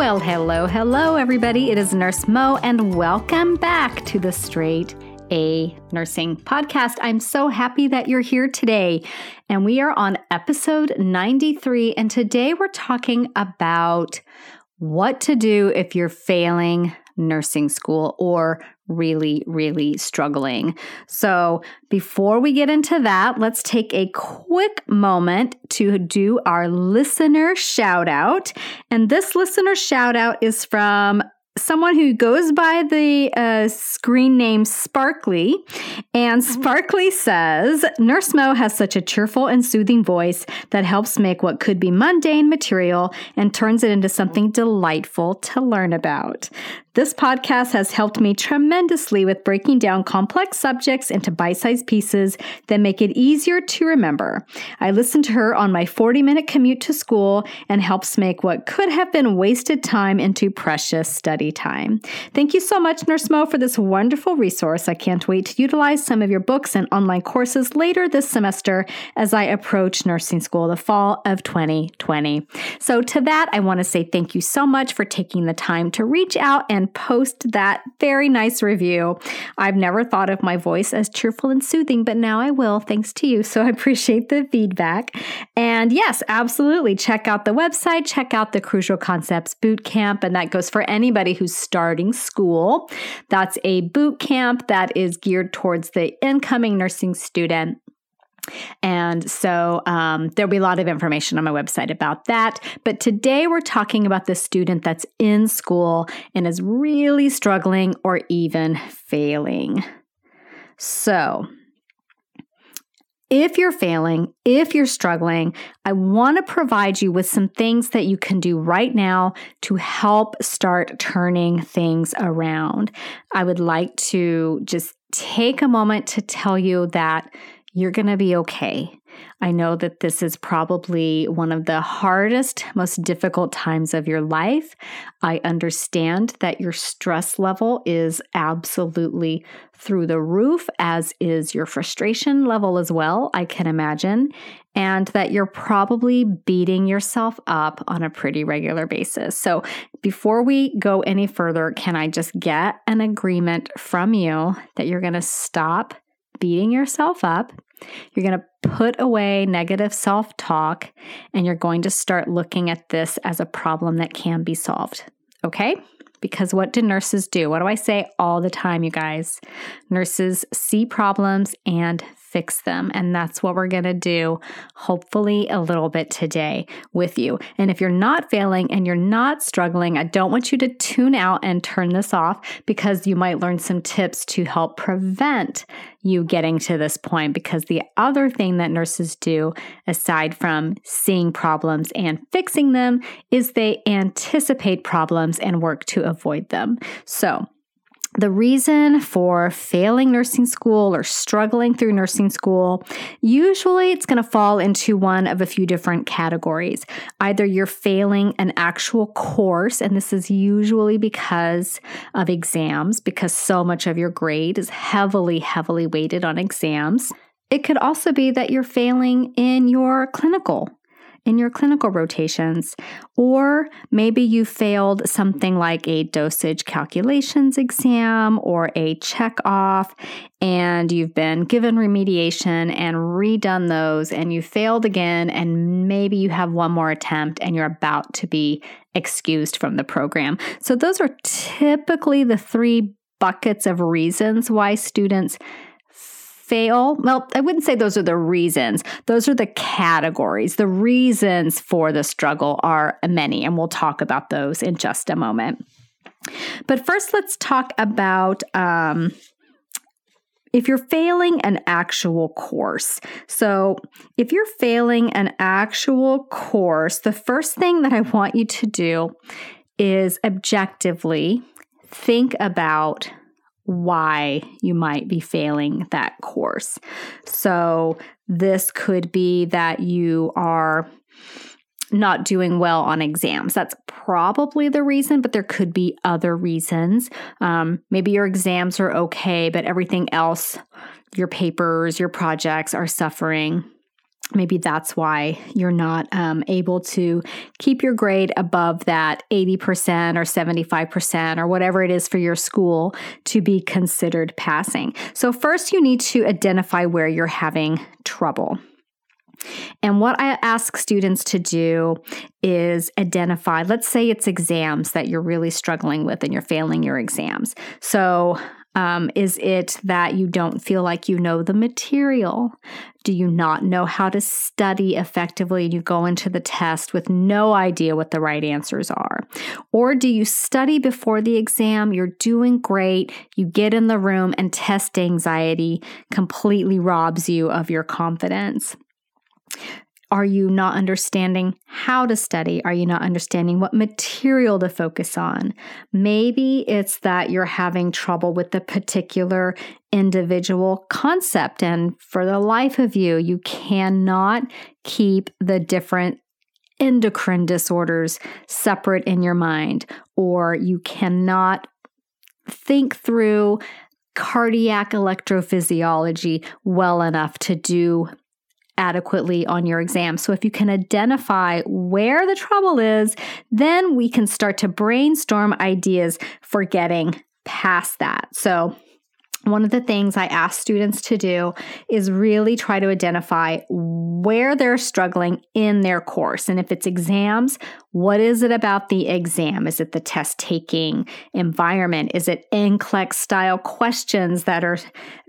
Well, hello, hello, everybody. It is Nurse Mo, and welcome back to the Straight A Nursing Podcast. I'm so happy that you're here today. And we are on episode 93. And today we're talking about what to do if you're failing nursing school or really, really struggling. So, before we get into that, let's take a quick moment to do our listener shout out. And this listener shout out is from someone who goes by the uh, screen name Sparkly. And mm-hmm. Sparkly says Nurse Mo has such a cheerful and soothing voice that helps make what could be mundane material and turns it into something delightful to learn about. This podcast has helped me tremendously with breaking down complex subjects into bite sized pieces that make it easier to remember. I listen to her on my 40 minute commute to school and helps make what could have been wasted time into precious study time. Thank you so much, Nurse Mo, for this wonderful resource. I can't wait to utilize some of your books and online courses later this semester as I approach nursing school the fall of 2020. So, to that, I want to say thank you so much for taking the time to reach out and and post that very nice review. I've never thought of my voice as cheerful and soothing, but now I will thanks to you. So I appreciate the feedback. And yes, absolutely. Check out the website, check out the Crucial Concepts Boot Camp, and that goes for anybody who's starting school. That's a boot camp that is geared towards the incoming nursing student. And so um, there'll be a lot of information on my website about that. But today we're talking about the student that's in school and is really struggling or even failing. So, if you're failing, if you're struggling, I want to provide you with some things that you can do right now to help start turning things around. I would like to just take a moment to tell you that you're going to be okay. I know that this is probably one of the hardest, most difficult times of your life. I understand that your stress level is absolutely through the roof, as is your frustration level as well, I can imagine, and that you're probably beating yourself up on a pretty regular basis. So, before we go any further, can I just get an agreement from you that you're going to stop beating yourself up. You're going to put away negative self talk and you're going to start looking at this as a problem that can be solved. Okay? Because what do nurses do? What do I say all the time, you guys? Nurses see problems and fix them. And that's what we're going to do, hopefully, a little bit today with you. And if you're not failing and you're not struggling, I don't want you to tune out and turn this off because you might learn some tips to help prevent you getting to this point. Because the other thing that nurses do, aside from seeing problems and fixing them, is they anticipate problems and work to avoid them. So, the reason for failing nursing school or struggling through nursing school, usually it's going to fall into one of a few different categories. Either you're failing an actual course, and this is usually because of exams, because so much of your grade is heavily, heavily weighted on exams. It could also be that you're failing in your clinical in your clinical rotations. Or maybe you failed something like a dosage calculations exam or a check off, and you've been given remediation and redone those, and you failed again, and maybe you have one more attempt and you're about to be excused from the program. So, those are typically the three buckets of reasons why students fail. Well, I wouldn't say those are the reasons. Those are the categories. The reasons for the struggle are many, and we'll talk about those in just a moment. But first, let's talk about um, if you're failing an actual course. So, if you're failing an actual course, the first thing that I want you to do is objectively think about why you might be failing that course. So, this could be that you are not doing well on exams. That's probably the reason, but there could be other reasons. Um, maybe your exams are okay, but everything else, your papers, your projects are suffering. Maybe that's why you're not um, able to keep your grade above that 80% or 75% or whatever it is for your school to be considered passing. So, first, you need to identify where you're having trouble. And what I ask students to do is identify, let's say it's exams that you're really struggling with and you're failing your exams. So, um, is it that you don't feel like you know the material? Do you not know how to study effectively and you go into the test with no idea what the right answers are? Or do you study before the exam? You're doing great. You get in the room and test anxiety completely robs you of your confidence. Are you not understanding how to study? Are you not understanding what material to focus on? Maybe it's that you're having trouble with the particular individual concept, and for the life of you, you cannot keep the different endocrine disorders separate in your mind, or you cannot think through cardiac electrophysiology well enough to do adequately on your exam. So, if you can identify where the trouble is, then we can start to brainstorm ideas for getting past that. So, one of the things I ask students to do is really try to identify where they're struggling in their course. And if it's exams, what is it about the exam? Is it the test taking environment? Is it NCLEX style questions that are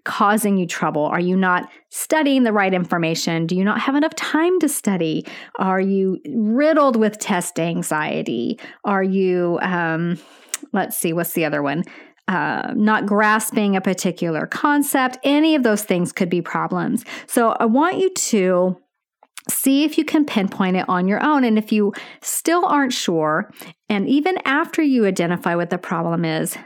causing you trouble? Are you not studying the right information? Do you not have enough time to study? Are you riddled with test anxiety? Are you, um, let's see, what's the other one? Uh, not grasping a particular concept, any of those things could be problems. So I want you to see if you can pinpoint it on your own. And if you still aren't sure, and even after you identify what the problem is,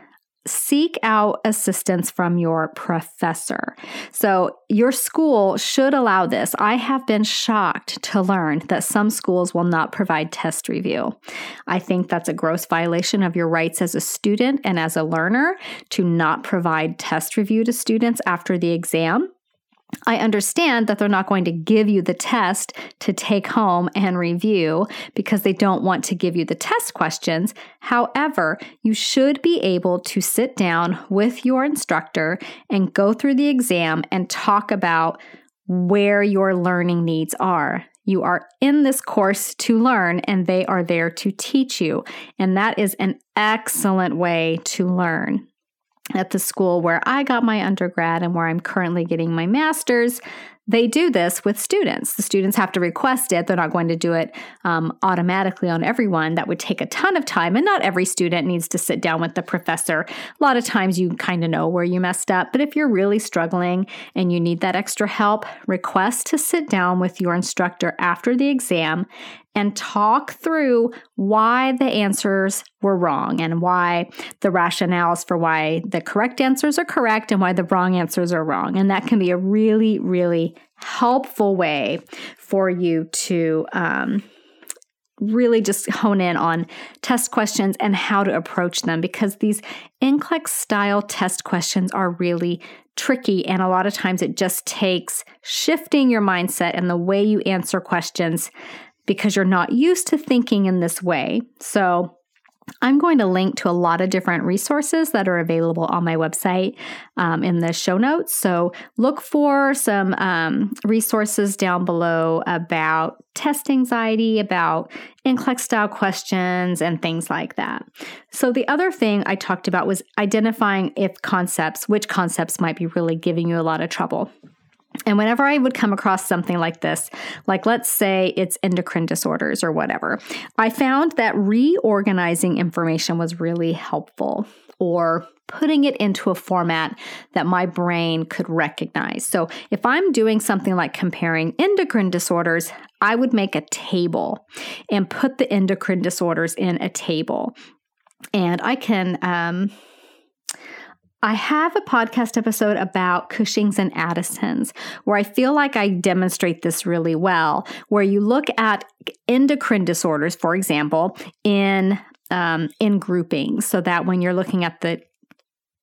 seek out assistance from your professor. So, your school should allow this. I have been shocked to learn that some schools will not provide test review. I think that's a gross violation of your rights as a student and as a learner to not provide test review to students after the exam. I understand that they're not going to give you the test to take home and review because they don't want to give you the test questions. However, you should be able to sit down with your instructor and go through the exam and talk about where your learning needs are. You are in this course to learn, and they are there to teach you. And that is an excellent way to learn at the school where I got my undergrad and where I'm currently getting my master's, they do this with students. The students have to request it. They're not going to do it um, automatically on everyone. That would take a ton of time, and not every student needs to sit down with the professor. A lot of times you kind of know where you messed up, but if you're really struggling and you need that extra help, request to sit down with your instructor after the exam and talk through why the answers were wrong and why the rationales for why the correct answers are correct and why the wrong answers are wrong. And that can be a really, really helpful way for you to um, really just hone in on test questions and how to approach them because these NCLEX style test questions are really tricky. And a lot of times it just takes shifting your mindset and the way you answer questions because you're not used to thinking in this way. So, I'm going to link to a lot of different resources that are available on my website um, in the show notes. So look for some um, resources down below about test anxiety, about NCLEX style questions, and things like that. So the other thing I talked about was identifying if concepts, which concepts might be really giving you a lot of trouble. And whenever I would come across something like this, like let's say it's endocrine disorders or whatever, I found that reorganizing information was really helpful or putting it into a format that my brain could recognize. So if I'm doing something like comparing endocrine disorders, I would make a table and put the endocrine disorders in a table. And I can, um, I have a podcast episode about Cushing's and Addison's where I feel like I demonstrate this really well, where you look at endocrine disorders, for example, in um, in groupings, so that when you're looking at the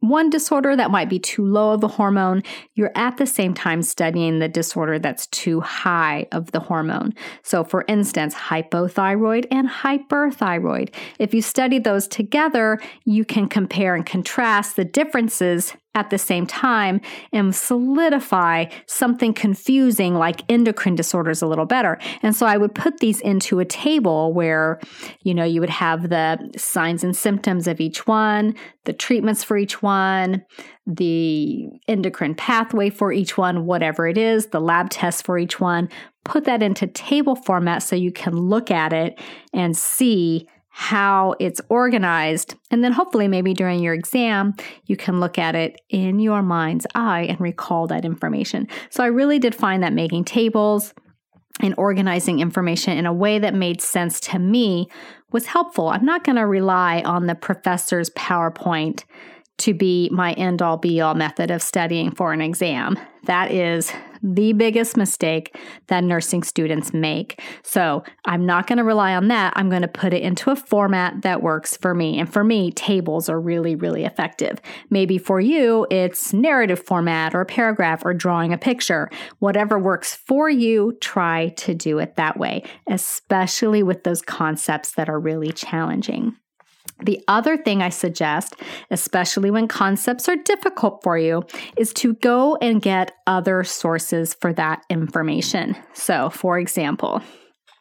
one disorder that might be too low of a hormone, you're at the same time studying the disorder that's too high of the hormone. So, for instance, hypothyroid and hyperthyroid. If you study those together, you can compare and contrast the differences at the same time and solidify something confusing like endocrine disorders a little better. And so I would put these into a table where, you know, you would have the signs and symptoms of each one, the treatments for each one, the endocrine pathway for each one, whatever it is, the lab tests for each one. Put that into table format so you can look at it and see how it's organized. And then hopefully, maybe during your exam, you can look at it in your mind's eye and recall that information. So I really did find that making tables and organizing information in a way that made sense to me was helpful. I'm not going to rely on the professor's PowerPoint to be my end all be all method of studying for an exam. That is the biggest mistake that nursing students make. So I'm not going to rely on that. I'm going to put it into a format that works for me. And for me, tables are really, really effective. Maybe for you, it's narrative format or a paragraph or drawing a picture. Whatever works for you, try to do it that way, especially with those concepts that are really challenging. The other thing I suggest, especially when concepts are difficult for you, is to go and get other sources for that information. So, for example,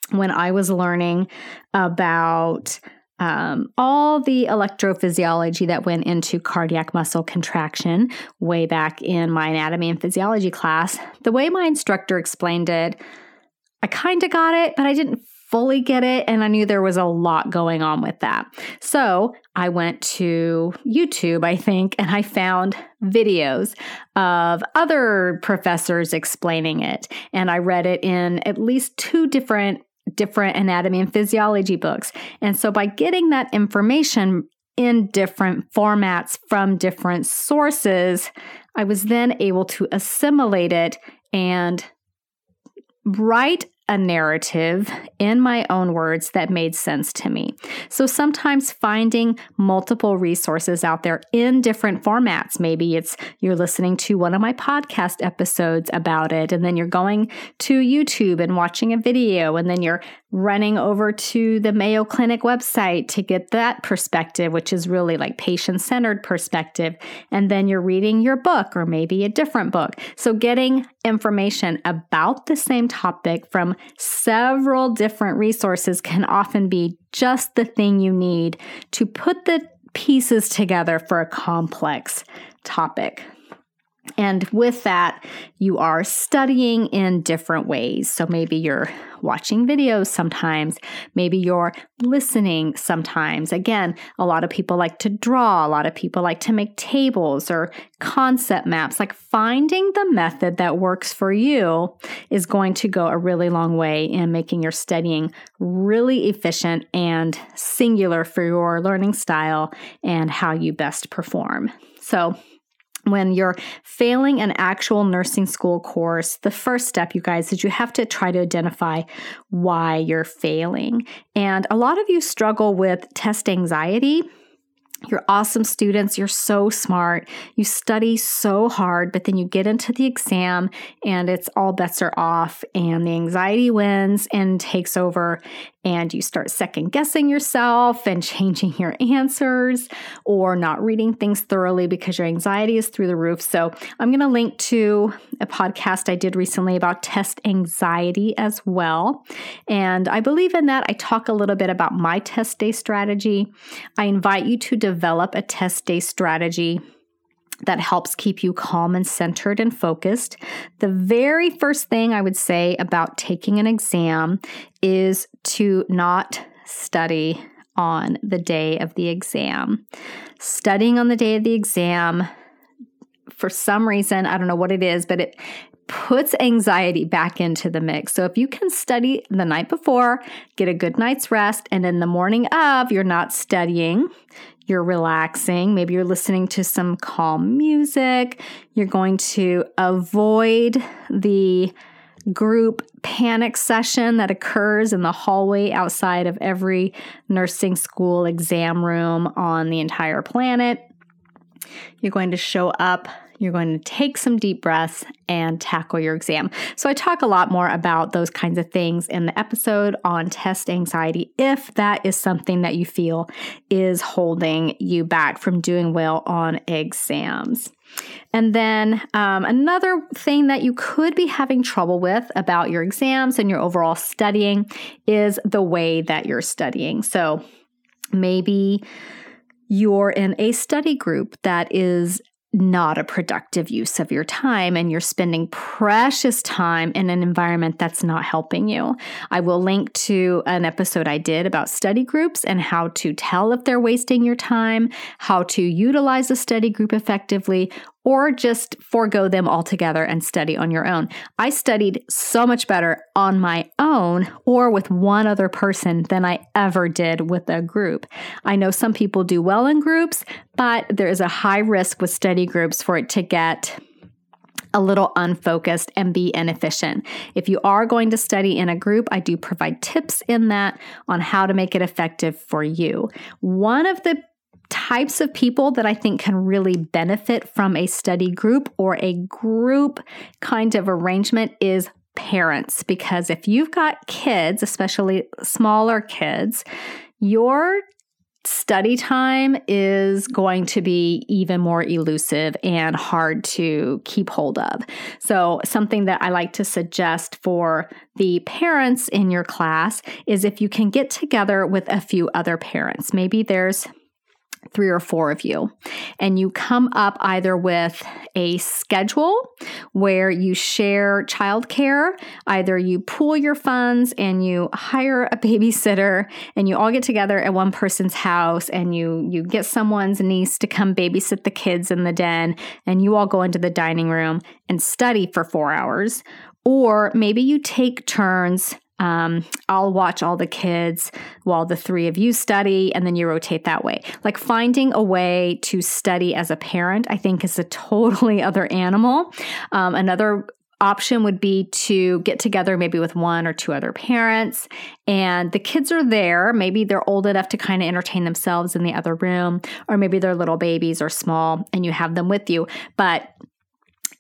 when I was learning about um, all the electrophysiology that went into cardiac muscle contraction way back in my anatomy and physiology class, the way my instructor explained it, I kind of got it, but I didn't fully get it. And I knew there was a lot going on with that. So I went to YouTube, I think, and I found videos of other professors explaining it. And I read it in at least two different different anatomy and physiology books. And so by getting that information in different formats from different sources, I was then able to assimilate it and write a narrative in my own words that made sense to me. So sometimes finding multiple resources out there in different formats. Maybe it's you're listening to one of my podcast episodes about it, and then you're going to YouTube and watching a video, and then you're running over to the Mayo Clinic website to get that perspective, which is really like patient centered perspective. And then you're reading your book or maybe a different book. So getting information about the same topic from several different resources can often be just the thing you need to put the pieces together for a complex topic. And with that, you are studying in different ways. So maybe you're watching videos sometimes, maybe you're listening sometimes. Again, a lot of people like to draw, a lot of people like to make tables or concept maps. Like finding the method that works for you is going to go a really long way in making your studying really efficient and singular for your learning style and how you best perform. So, when you're failing an actual nursing school course, the first step, you guys, is you have to try to identify why you're failing. And a lot of you struggle with test anxiety. You're awesome students. You're so smart. You study so hard, but then you get into the exam and it's all bets are off and the anxiety wins and takes over. And you start second guessing yourself and changing your answers or not reading things thoroughly because your anxiety is through the roof. So, I'm going to link to a podcast I did recently about test anxiety as well. And I believe in that. I talk a little bit about my test day strategy. I invite you to develop a test day strategy that helps keep you calm and centered and focused. The very first thing I would say about taking an exam is to not study on the day of the exam. Studying on the day of the exam, for some reason, I don't know what it is, but it puts anxiety back into the mix. So if you can study the night before, get a good night's rest, and then the morning of, you're not studying, you're relaxing. Maybe you're listening to some calm music. You're going to avoid the group panic session that occurs in the hallway outside of every nursing school exam room on the entire planet. You're going to show up you're going to take some deep breaths and tackle your exam. So, I talk a lot more about those kinds of things in the episode on test anxiety if that is something that you feel is holding you back from doing well on exams. And then um, another thing that you could be having trouble with about your exams and your overall studying is the way that you're studying. So, maybe you're in a study group that is not a productive use of your time and you're spending precious time in an environment that's not helping you. I will link to an episode I did about study groups and how to tell if they're wasting your time, how to utilize a study group effectively, or just forego them altogether and study on your own. I studied so much better on my own or with one other person than I ever did with a group. I know some people do well in groups, but there is a high risk with study groups for it to get a little unfocused and be inefficient. If you are going to study in a group, I do provide tips in that on how to make it effective for you. One of the types of people that I think can really benefit from a study group or a group kind of arrangement is parents. Because if you've got kids, especially smaller kids, your study time is going to be even more elusive and hard to keep hold of. So, something that I like to suggest for the parents in your class is if you can get together with a few other parents, maybe there's three or four of you, and you come up either with a schedule where you share childcare, either you pool your funds and you hire a babysitter and you all get together at one person's house and you you get someone's niece to come babysit the kids in the den and you all go into the dining room and study for 4 hours. Or maybe you take turns um, I'll watch all the kids while the three of you study, and then you rotate that way. Like finding a way to study as a parent, I think, is a totally other animal. Um, another option would be to get together maybe with one or two other parents and the kids are there maybe they're old enough to kind of entertain themselves in the other room or maybe they're little babies or small and you have them with you but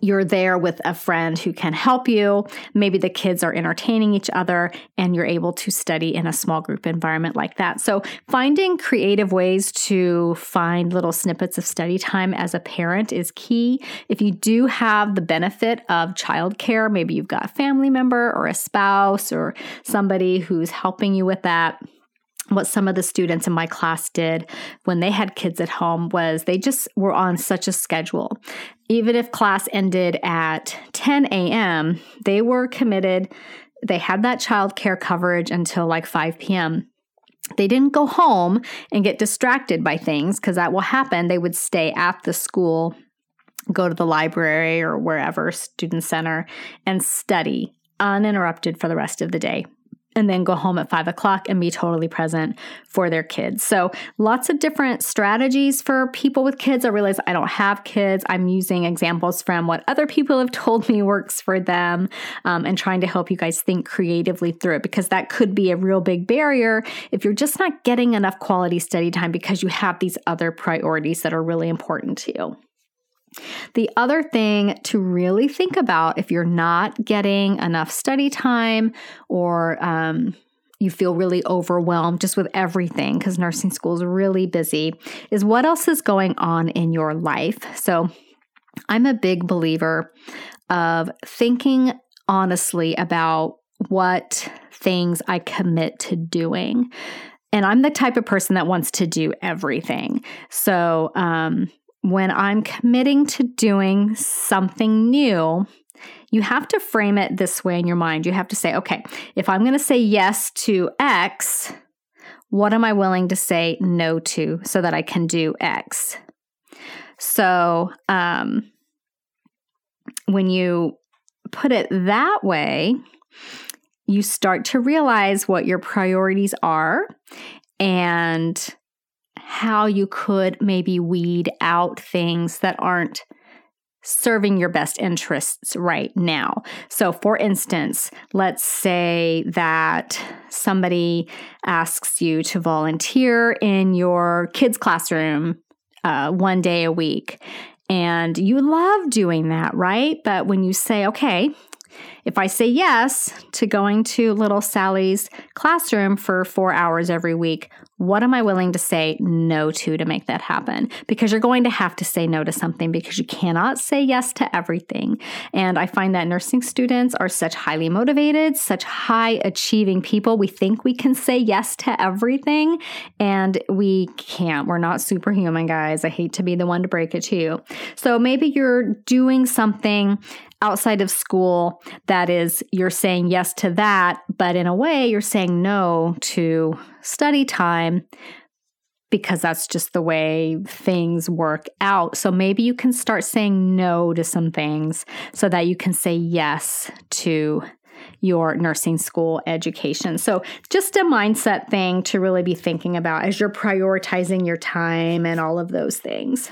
you're there with a friend who can help you. Maybe the kids are entertaining each other and you're able to study in a small group environment like that. So, finding creative ways to find little snippets of study time as a parent is key. If you do have the benefit of childcare, maybe you've got a family member or a spouse or somebody who's helping you with that what some of the students in my class did when they had kids at home was they just were on such a schedule. Even if class ended at 10 a.m., they were committed. They had that childcare coverage until like 5 p.m. They didn't go home and get distracted by things because that will happen. They would stay at the school, go to the library or wherever, student center, and study uninterrupted for the rest of the day and then go home at five o'clock and be totally present for their kids. So, lots of different strategies for people with kids. I realize I don't have kids. I'm using examples from what other people have told me works for them um, and trying to help you guys think creatively through it because that could be a real big barrier if you're just not getting enough quality study time because you have these other priorities that are really important to you. The other thing to really think about if you're not getting enough study time or um, you feel really overwhelmed just with everything because nursing school is really busy, is what else is going on in your life. So, I'm a big believer of thinking honestly about what things I commit to doing. And I'm the type of person that wants to do everything. So, um, when I'm committing to doing something new, you have to frame it this way in your mind. You have to say, okay, if I'm going to say yes to X, what am I willing to say no to so that I can do X? So, um, when you put it that way, you start to realize what your priorities are and how you could maybe weed out things that aren't serving your best interests right now. So, for instance, let's say that somebody asks you to volunteer in your kids' classroom uh, one day a week. And you love doing that, right? But when you say, okay, if I say yes to going to little Sally's classroom for four hours every week, what am I willing to say no to to make that happen? Because you're going to have to say no to something because you cannot say yes to everything. And I find that nursing students are such highly motivated, such high achieving people. We think we can say yes to everything, and we can't. We're not superhuman, guys. I hate to be the one to break it to you. So maybe you're doing something outside of school that is you're saying yes to that, but in a way you're saying no to study time because that's just the way things work out. So maybe you can start saying no to some things so that you can say yes to your nursing school education. So, just a mindset thing to really be thinking about as you're prioritizing your time and all of those things.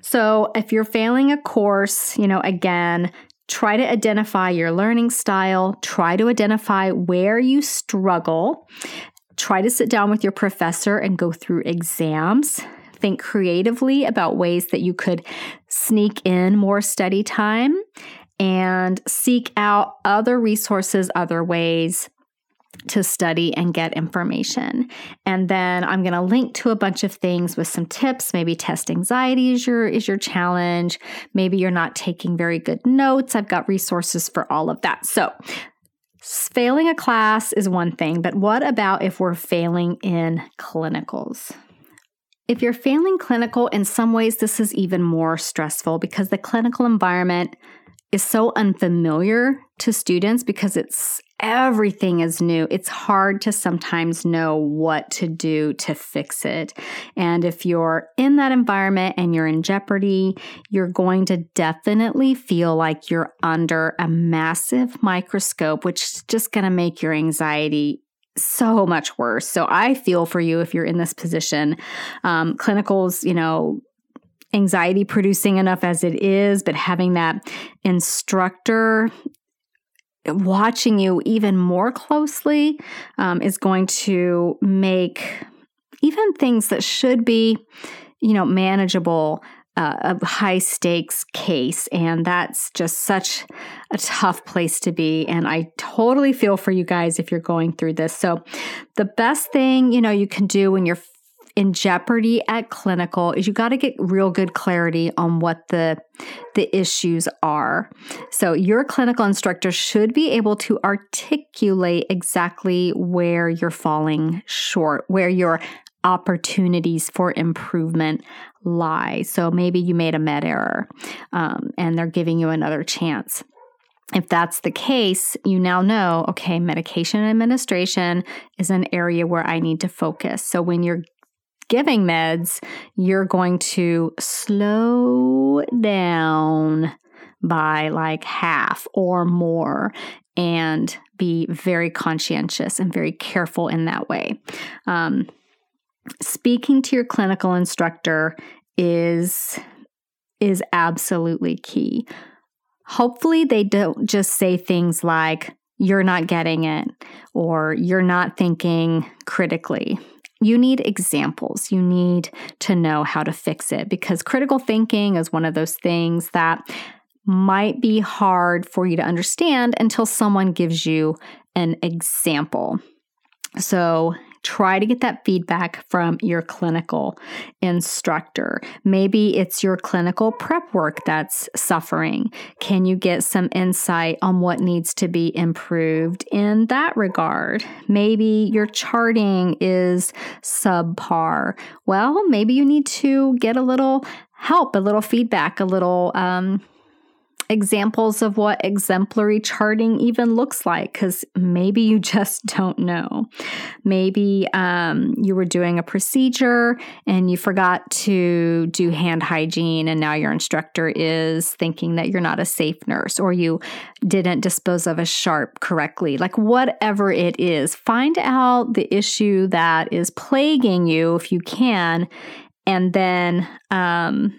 So, if you're failing a course, you know, again, try to identify your learning style, try to identify where you struggle, try to sit down with your professor and go through exams. Think creatively about ways that you could sneak in more study time and seek out other resources, other ways to study and get information. And then I'm going to link to a bunch of things with some tips. Maybe test anxiety is your is your challenge. Maybe you're not taking very good notes. I've got resources for all of that. So, failing a class is one thing, but what about if we're failing in clinicals? If you're failing clinical, in some ways, this is even more stressful because the clinical environment is so unfamiliar to students because it's everything is new. It's hard to sometimes know what to do to fix it. And if you're in that environment and you're in jeopardy, you're going to definitely feel like you're under a massive microscope, which is just going to make your anxiety so much worse. So I feel for you if you're in this position. Um, clinicals, you know, anxiety producing enough as it is, but having that instructor watching you even more closely um, is going to make even things that should be, you know, manageable. Uh, a high stakes case, and that's just such a tough place to be. And I totally feel for you guys if you're going through this. So, the best thing you know you can do when you're in jeopardy at clinical is you got to get real good clarity on what the the issues are. So your clinical instructor should be able to articulate exactly where you're falling short, where your opportunities for improvement lie. So maybe you made a med error um, and they're giving you another chance. If that's the case, you now know, okay, medication administration is an area where I need to focus. So when you're giving meds, you're going to slow down by like half or more and be very conscientious and very careful in that way. Um, speaking to your clinical instructor is is absolutely key. Hopefully they don't just say things like you're not getting it or you're not thinking critically you need examples. You need to know how to fix it because critical thinking is one of those things that might be hard for you to understand until someone gives you an example. So try to get that feedback from your clinical instructor. Maybe it's your clinical prep work that's suffering. Can you get some insight on what needs to be improved in that regard? Maybe your charting is subpar. Well, maybe you need to get a little help, a little feedback, a little um, examples of what exemplary charting even looks like because maybe you just don't know. Maybe um, you were doing a procedure and you forgot to do hand hygiene, and now your instructor is thinking that you're not a safe nurse, or you didn't dispose of a sharp correctly. Like, whatever it is, find out the issue that is plaguing you if you can, and then um,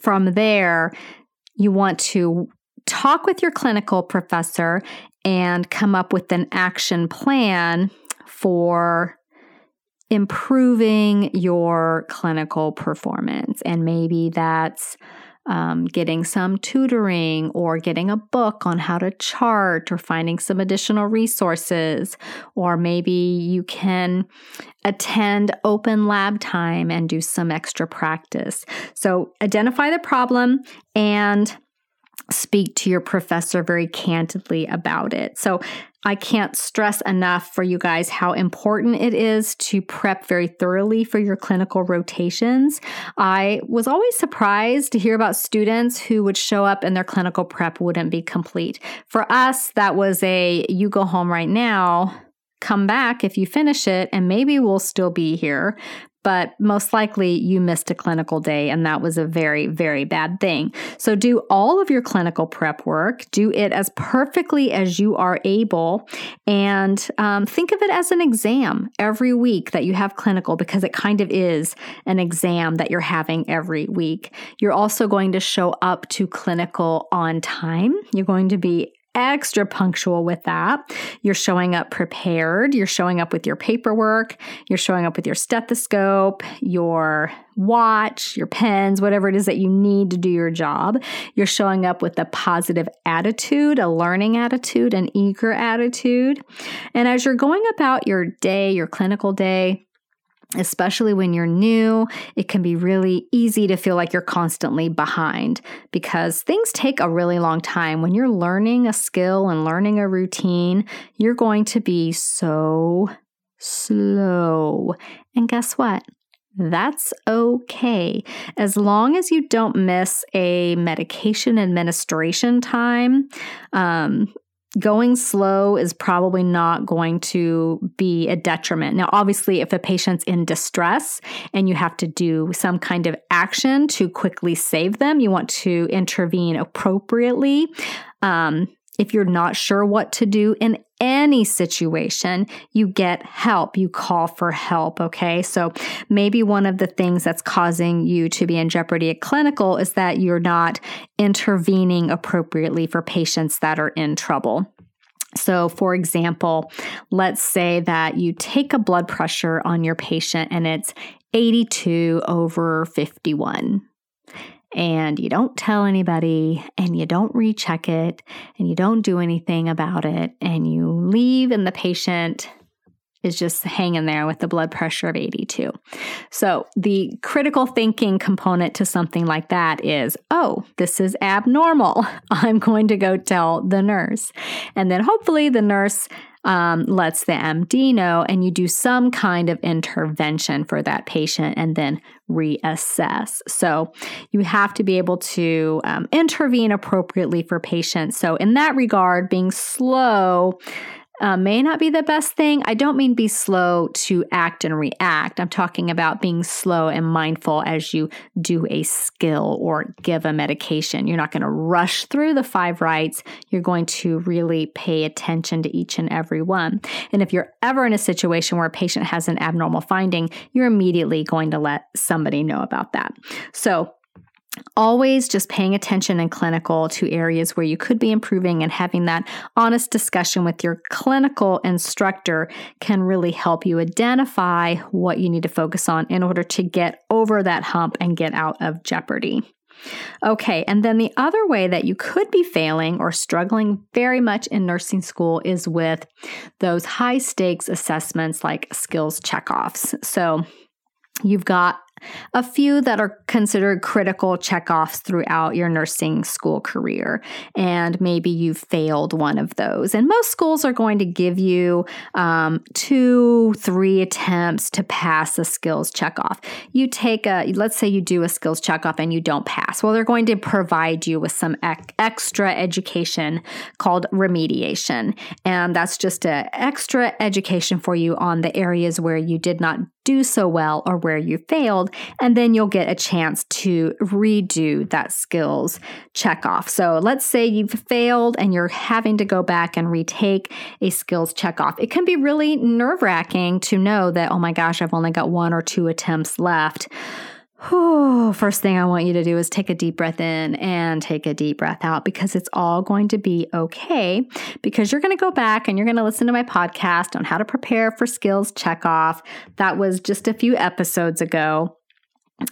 from there, you want to talk with your clinical professor and come up with an action plan for improving your clinical performance. And maybe that's um, getting some tutoring or getting a book on how to chart or finding some additional resources. Or maybe you can attend open lab time and do some extra practice. So identify the problem and speak to your professor very candidly about it. So I can't stress enough for you guys how important it is to prep very thoroughly for your clinical rotations. I was always surprised to hear about students who would show up and their clinical prep wouldn't be complete. For us, that was a you go home right now come back if you finish it, and maybe we'll still be here but most likely you missed a clinical day, and that was a very, very bad thing. So, do all of your clinical prep work, do it as perfectly as you are able, and um, think of it as an exam every week that you have clinical because it kind of is an exam that you're having every week. You're also going to show up to clinical on time. You're going to be extra punctual with that. You're showing up prepared. You're showing up with your paperwork. You're showing up with your stethoscope, your watch, your pens, whatever it is that you need to do your job. You're showing up with a positive attitude, a learning attitude, an eager attitude. And as you're going about your day, your clinical day, Especially when you're new, it can be really easy to feel like you're constantly behind because things take a really long time. When you're learning a skill and learning a routine, you're going to be so slow. And guess what? That's okay. As long as you don't miss a medication administration time, um, going slow is probably not going to be a detriment. Now, obviously, if a patient's in distress and you have to do some kind of action to quickly save them, you want to intervene appropriately. Um, if you're not sure what to do in any situation, you get help. You call for help. Okay. So maybe one of the things that's causing you to be in jeopardy at clinical is that you're not intervening appropriately for patients that are in trouble. So, for example, let's say that you take a blood pressure on your patient and it's 82 over 51 and you don't tell anybody and you don't recheck it and you don't do anything about it and you leave and the patient is just hanging there with the blood pressure of 82. So, the critical thinking component to something like that is, oh, this is abnormal. I'm going to go tell the nurse. And then hopefully the nurse um, lets the MD know, and you do some kind of intervention for that patient and then reassess. So you have to be able to um, intervene appropriately for patients. So, in that regard, being slow uh, may not be the best thing. I don't mean be slow to act and react. I'm talking about being slow and mindful as you do a skill or give a medication. You're not going to rush through the five rights. You're going to really pay attention to each and every one. And if you're ever in a situation where a patient has an abnormal finding, you're immediately going to let somebody know about that. So, always just paying attention in clinical to areas where you could be improving and having that honest discussion with your clinical instructor can really help you identify what you need to focus on in order to get over that hump and get out of jeopardy. Okay, and then the other way that you could be failing or struggling very much in nursing school is with those high stakes assessments like skills checkoffs. So you've got a few that are considered critical checkoffs throughout your nursing school career, and maybe you've failed one of those. And most schools are going to give you um, two, three attempts to pass a skills checkoff. You take a, let's say you do a skills checkoff and you don't pass. Well, they're going to provide you with some ec- extra education called remediation. And that's just an extra education for you on the areas where you did not do so well or where you failed. And then you'll get a chance to redo that skills check off. So let's say you've failed and you're having to go back and retake a skills check off. It can be really nerve wracking to know that, oh my gosh, I've only got one or two attempts left. Whew, first thing I want you to do is take a deep breath in and take a deep breath out because it's all going to be okay. Because you're going to go back and you're going to listen to my podcast on how to prepare for skills checkoff. That was just a few episodes ago.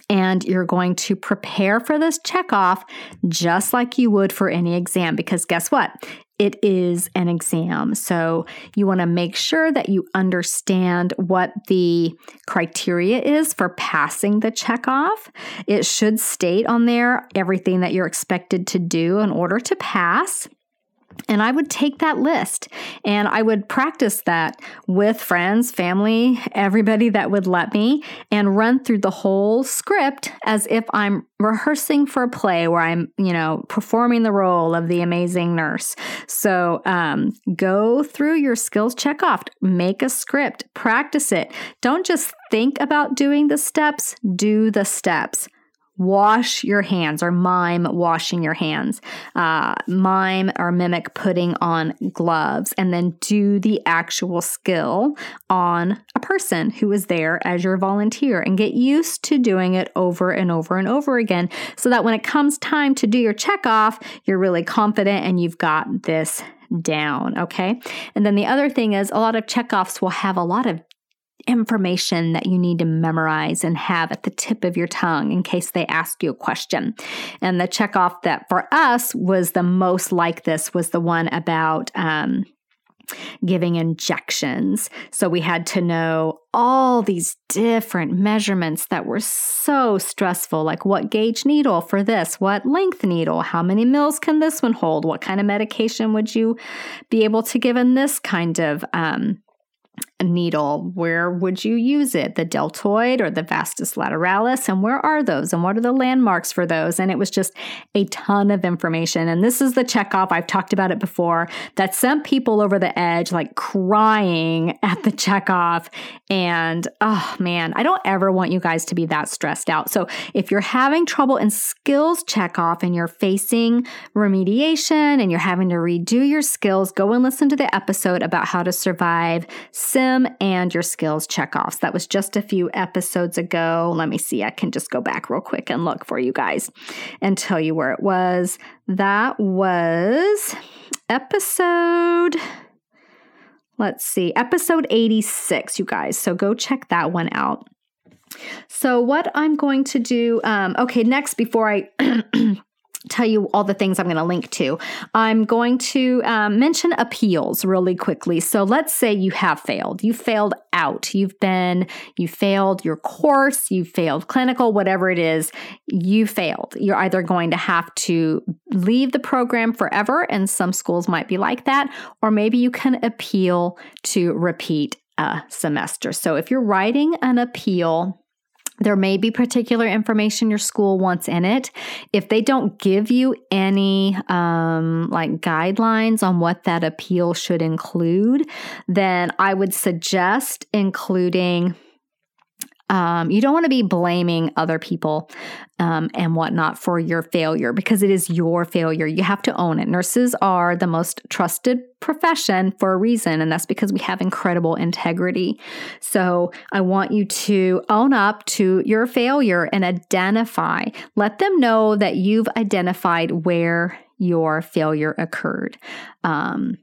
And you're going to prepare for this checkoff just like you would for any exam. Because guess what? it is an exam. So you want to make sure that you understand what the criteria is for passing the checkoff. It should state on there everything that you're expected to do in order to pass. And I would take that list and I would practice that with friends, family, everybody that would let me, and run through the whole script as if I'm rehearsing for a play where I'm, you know, performing the role of the amazing nurse. So um, go through your skills check off, make a script, practice it. Don't just think about doing the steps, do the steps wash your hands or mime washing your hands. Uh, mime or mimic putting on gloves and then do the actual skill on a person who is there as your volunteer and get used to doing it over and over and over again so that when it comes time to do your check off you're really confident and you've got this down okay? And then the other thing is a lot of checkoffs will have a lot of information that you need to memorize and have at the tip of your tongue in case they ask you a question. And the checkoff that for us was the most like this was the one about um, giving injections. So we had to know all these different measurements that were so stressful, like what gauge needle for this, what length needle, how many mils can this one hold, what kind of medication would you be able to give in this kind of um, needle, where would you use it? The deltoid or the vastus lateralis? And where are those? And what are the landmarks for those? And it was just a ton of information. And this is the checkoff. I've talked about it before that sent people over the edge, like crying at the checkoff. And oh man, I don't ever want you guys to be that stressed out. So if you're having trouble in skills checkoff and you're facing remediation and you're having to redo your skills, go and listen to the episode about how to survive sim and your skills checkoffs. That was just a few episodes ago. Let me see. I can just go back real quick and look for you guys and tell you where it was. That was episode let's see, episode 86, you guys. So go check that one out. So, what I'm going to do, um, okay, next, before I tell you all the things I'm going to link to. I'm going to um, mention appeals really quickly. So let's say you have failed. You failed out. You've been, you failed your course, you failed clinical, whatever it is, you failed. You're either going to have to leave the program forever, and some schools might be like that, or maybe you can appeal to repeat a semester. So if you're writing an appeal, there may be particular information your school wants in it. If they don't give you any um, like guidelines on what that appeal should include, then I would suggest including um, you don't want to be blaming other people um, and whatnot for your failure because it is your failure. You have to own it. Nurses are the most trusted profession for a reason, and that's because we have incredible integrity. So I want you to own up to your failure and identify. Let them know that you've identified where your failure occurred. Um,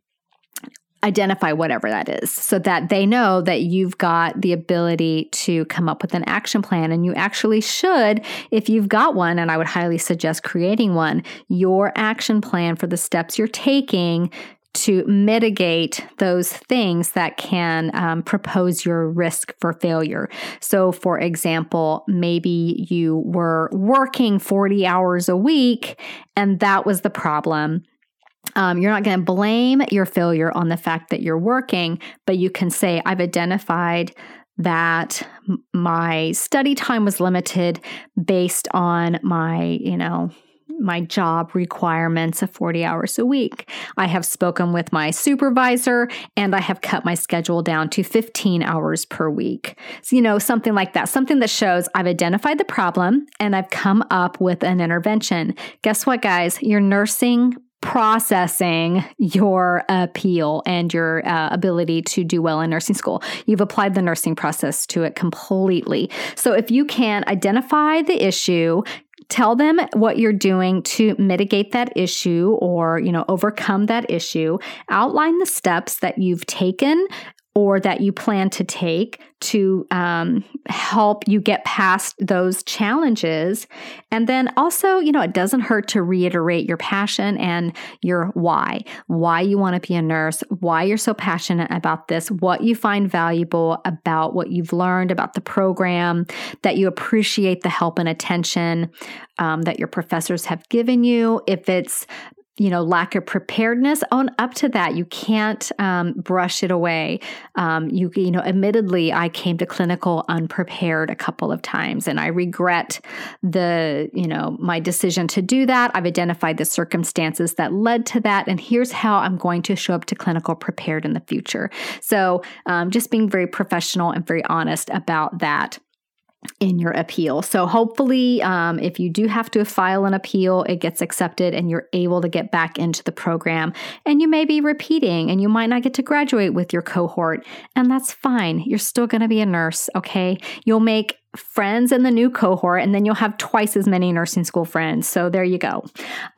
identify whatever that is so that they know that you've got the ability to come up with an action plan. And you actually should, if you've got one, and I would highly suggest creating one, your action plan for the steps you're taking to mitigate those things that can um, propose your risk for failure. So, for example, maybe you were working 40 hours a week and that was the problem um, you're not going to blame your failure on the fact that you're working, but you can say, I've identified that my study time was limited based on my, you know, my job requirements of 40 hours a week. I have spoken with my supervisor and I have cut my schedule down to 15 hours per week. So, you know, something like that, something that shows I've identified the problem and I've come up with an intervention. Guess what, guys? Your nursing processing your appeal and your uh, ability to do well in nursing school. You've applied the nursing process to it completely. So if you can identify the issue, tell them what you're doing to mitigate that issue or you know overcome that issue outline the steps that you've taken or that you plan to take to um, help you get past those challenges. And then also, you know, it doesn't hurt to reiterate your passion and your why, why you want to be a nurse, why you're so passionate about this, what you find valuable about what you've learned about the program, that you appreciate the help and attention um, that your professors have given you. If it's you know, lack of preparedness, own up to that. You can't um, brush it away. Um, you, you know, admittedly, I came to clinical unprepared a couple of times, and I regret the, you know, my decision to do that. I've identified the circumstances that led to that, and here's how I'm going to show up to clinical prepared in the future. So, um, just being very professional and very honest about that in your appeal. So, hopefully, um, if you do have to file an appeal, it gets accepted and you're able to get back into the program. And you may be repeating and you might not get to graduate with your cohort, and that's fine. You're still going to be a nurse, okay? You'll make friends in the new cohort, and then you'll have twice as many nursing school friends. So there you go.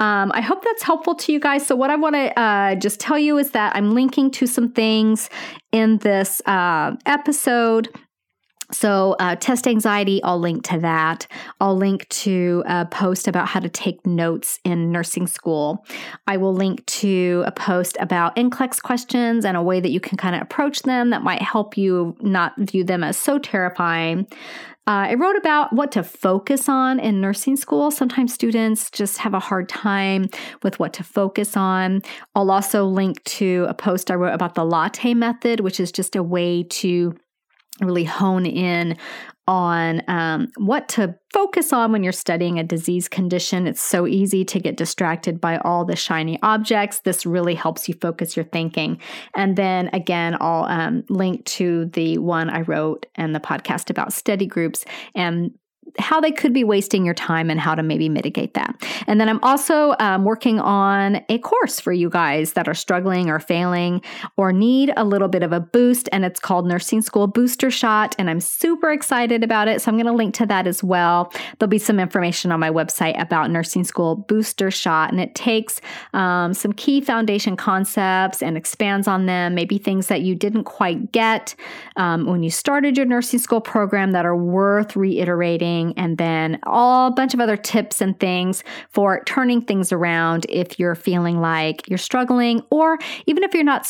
Um, I hope that's helpful to you guys. So what I want to uh, just tell you is that I'm linking to some things in this uh, episode so, uh, test anxiety, I'll link to that. I'll link to a post about how to take notes in nursing school. I will link to a post about NCLEX questions and a way that you can kind of approach them that might help you not view them as so terrifying. Uh, I wrote about what to focus on in nursing school. Sometimes students just have a hard time with what to focus on. I'll also link to a post I wrote about the latte method, which is just a way to really hone in on um, what to focus on when you're studying a disease condition. It's so easy to get distracted by all the shiny objects. This really helps you focus your thinking. And then again, I'll um, link to the one I wrote and the podcast about study groups and how they could be wasting your time and how to maybe mitigate that. And then I'm also um, working on a course for you guys that are struggling or failing or need a little bit of a boost, and it's called Nursing School Booster Shot. And I'm super excited about it. So I'm going to link to that as well. There'll be some information on my website about Nursing School Booster Shot, and it takes um, some key foundation concepts and expands on them, maybe things that you didn't quite get um, when you started your nursing school program that are worth reiterating and then all a bunch of other tips and things for turning things around if you're feeling like you're struggling, or even if you're not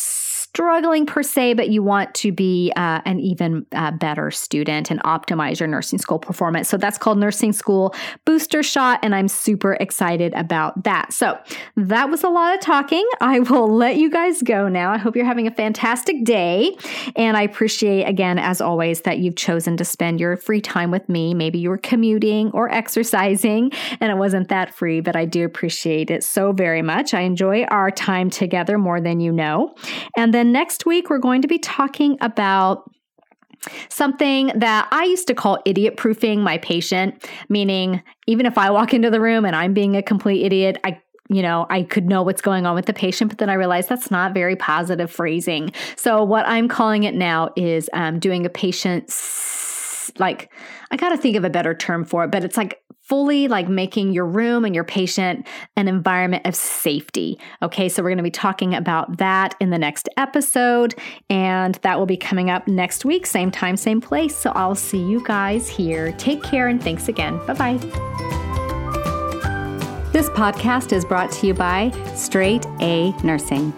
struggling per se, but you want to be uh, an even uh, better student and optimize your nursing school performance. So that's called Nursing School Booster Shot, and I'm super excited about that. So that was a lot of talking. I will let you guys go now. I hope you're having a fantastic day. And I appreciate, again, as always, that you've chosen to spend your free time with me. Maybe you were commuting or exercising, and it wasn't that free, but I do appreciate it so very much. I enjoy our time together more than you know. And next week, we're going to be talking about something that I used to call idiot proofing my patient, meaning even if I walk into the room and I'm being a complete idiot, I you know, I could know what's going on with the patient, but then I realized that's not very positive phrasing. So, what I'm calling it now is um, doing a patient, like, I got to think of a better term for it, but it's like fully like making your room and your patient an environment of safety. Okay, so we're going to be talking about that in the next episode, and that will be coming up next week, same time, same place. So I'll see you guys here. Take care and thanks again. Bye bye. This podcast is brought to you by Straight A Nursing.